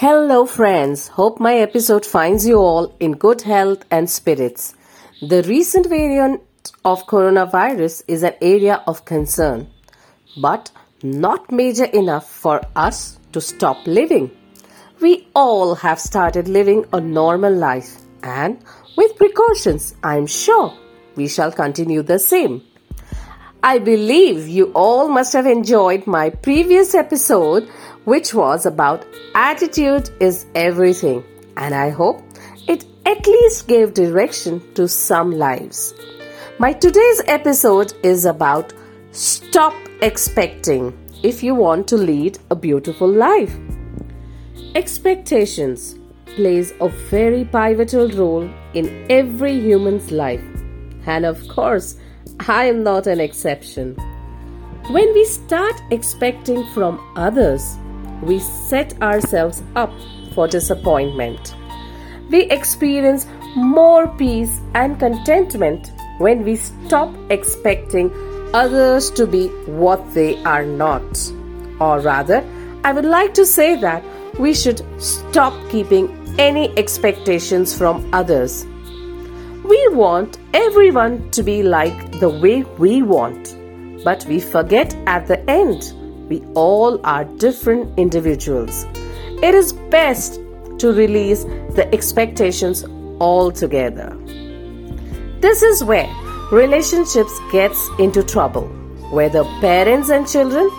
Hello, friends. Hope my episode finds you all in good health and spirits. The recent variant of coronavirus is an area of concern, but not major enough for us to stop living. We all have started living a normal life, and with precautions, I'm sure we shall continue the same. I believe you all must have enjoyed my previous episode, which was about attitude is everything, and I hope it at least gave direction to some lives. My today's episode is about stop expecting if you want to lead a beautiful life. Expectations plays a very pivotal role in every human's life. And of course, I am not an exception. When we start expecting from others, we set ourselves up for disappointment. We experience more peace and contentment when we stop expecting others to be what they are not. Or rather, I would like to say that we should stop keeping any expectations from others. We want everyone to be like the way we want, but we forget at the end we all are different individuals. It is best to release the expectations altogether. This is where relationships gets into trouble, whether parents and children,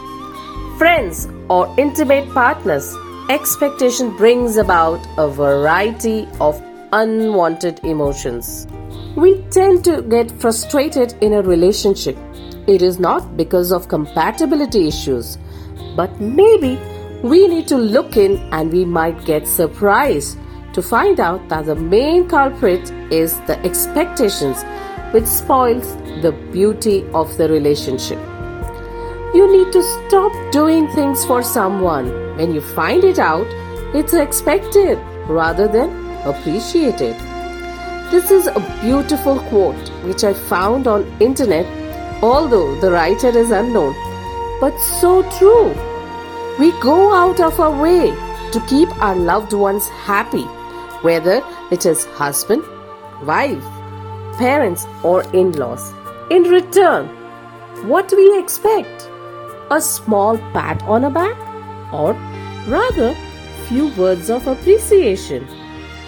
friends or intimate partners. Expectation brings about a variety of unwanted emotions. We tend to get frustrated in a relationship. It is not because of compatibility issues, but maybe we need to look in and we might get surprised to find out that the main culprit is the expectations which spoils the beauty of the relationship. You need to stop doing things for someone when you find it out it's expected rather than appreciated. This is a beautiful quote which I found on internet although the writer is unknown but so true. We go out of our way to keep our loved ones happy whether it is husband, wife, parents or in-laws. In return, what do we expect? A small pat on a back or rather few words of appreciation.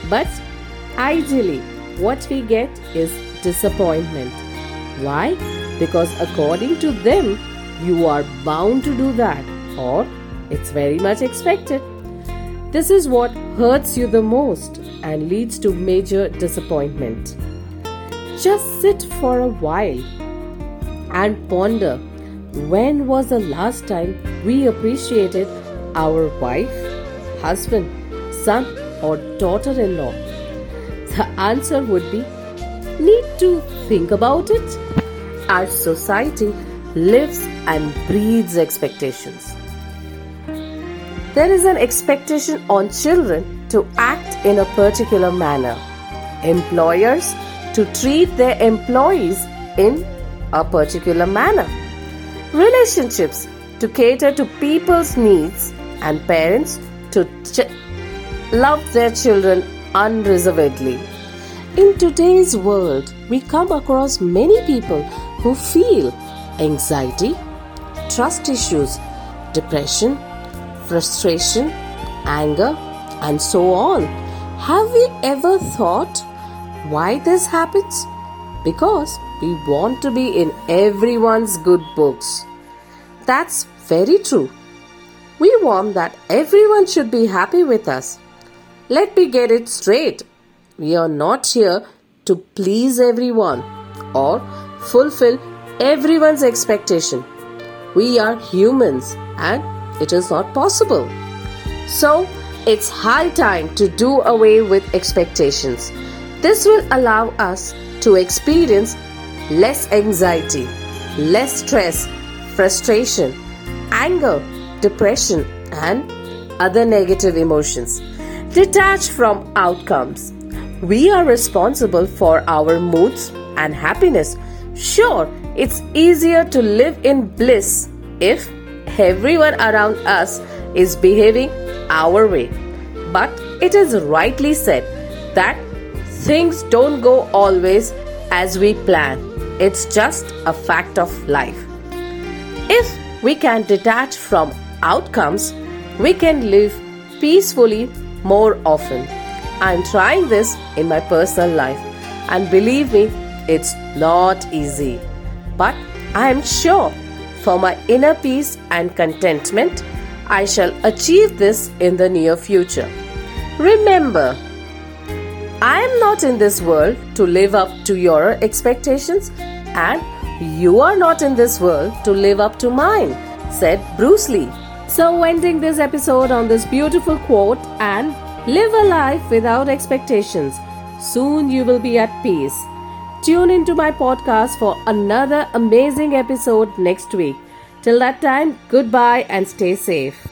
But ideally, what we get is disappointment. Why? Because according to them, you are bound to do that or it's very much expected. This is what hurts you the most and leads to major disappointment. Just sit for a while and ponder when was the last time we appreciated our wife, husband, son, or daughter in law? The answer would be need to think about it. Our society lives and breeds expectations. There is an expectation on children to act in a particular manner. Employers to treat their employees in a particular manner. Relationships to cater to people's needs and parents to ch- love their children unreservedly. In today's world, we come across many people who feel anxiety, trust issues, depression, frustration, anger, and so on. Have we ever thought why this happens? Because we want to be in everyone's good books. That's very true. We want that everyone should be happy with us. Let me get it straight. We are not here to please everyone or fulfill everyone's expectation. We are humans and it is not possible. So, it's high time to do away with expectations. This will allow us to experience less anxiety, less stress, frustration, anger, depression, and other negative emotions. Detach from outcomes. We are responsible for our moods and happiness. Sure, it's easier to live in bliss if everyone around us is behaving our way. But it is rightly said that things don't go always as we plan. It's just a fact of life. If we can detach from outcomes, we can live peacefully more often. I'm trying this in my personal life, and believe me, it's not easy. But I am sure for my inner peace and contentment, I shall achieve this in the near future. Remember, I am not in this world to live up to your expectations, and you are not in this world to live up to mine, said Bruce Lee. So, ending this episode on this beautiful quote and live a life without expectations. Soon you will be at peace. Tune into my podcast for another amazing episode next week. Till that time, goodbye and stay safe.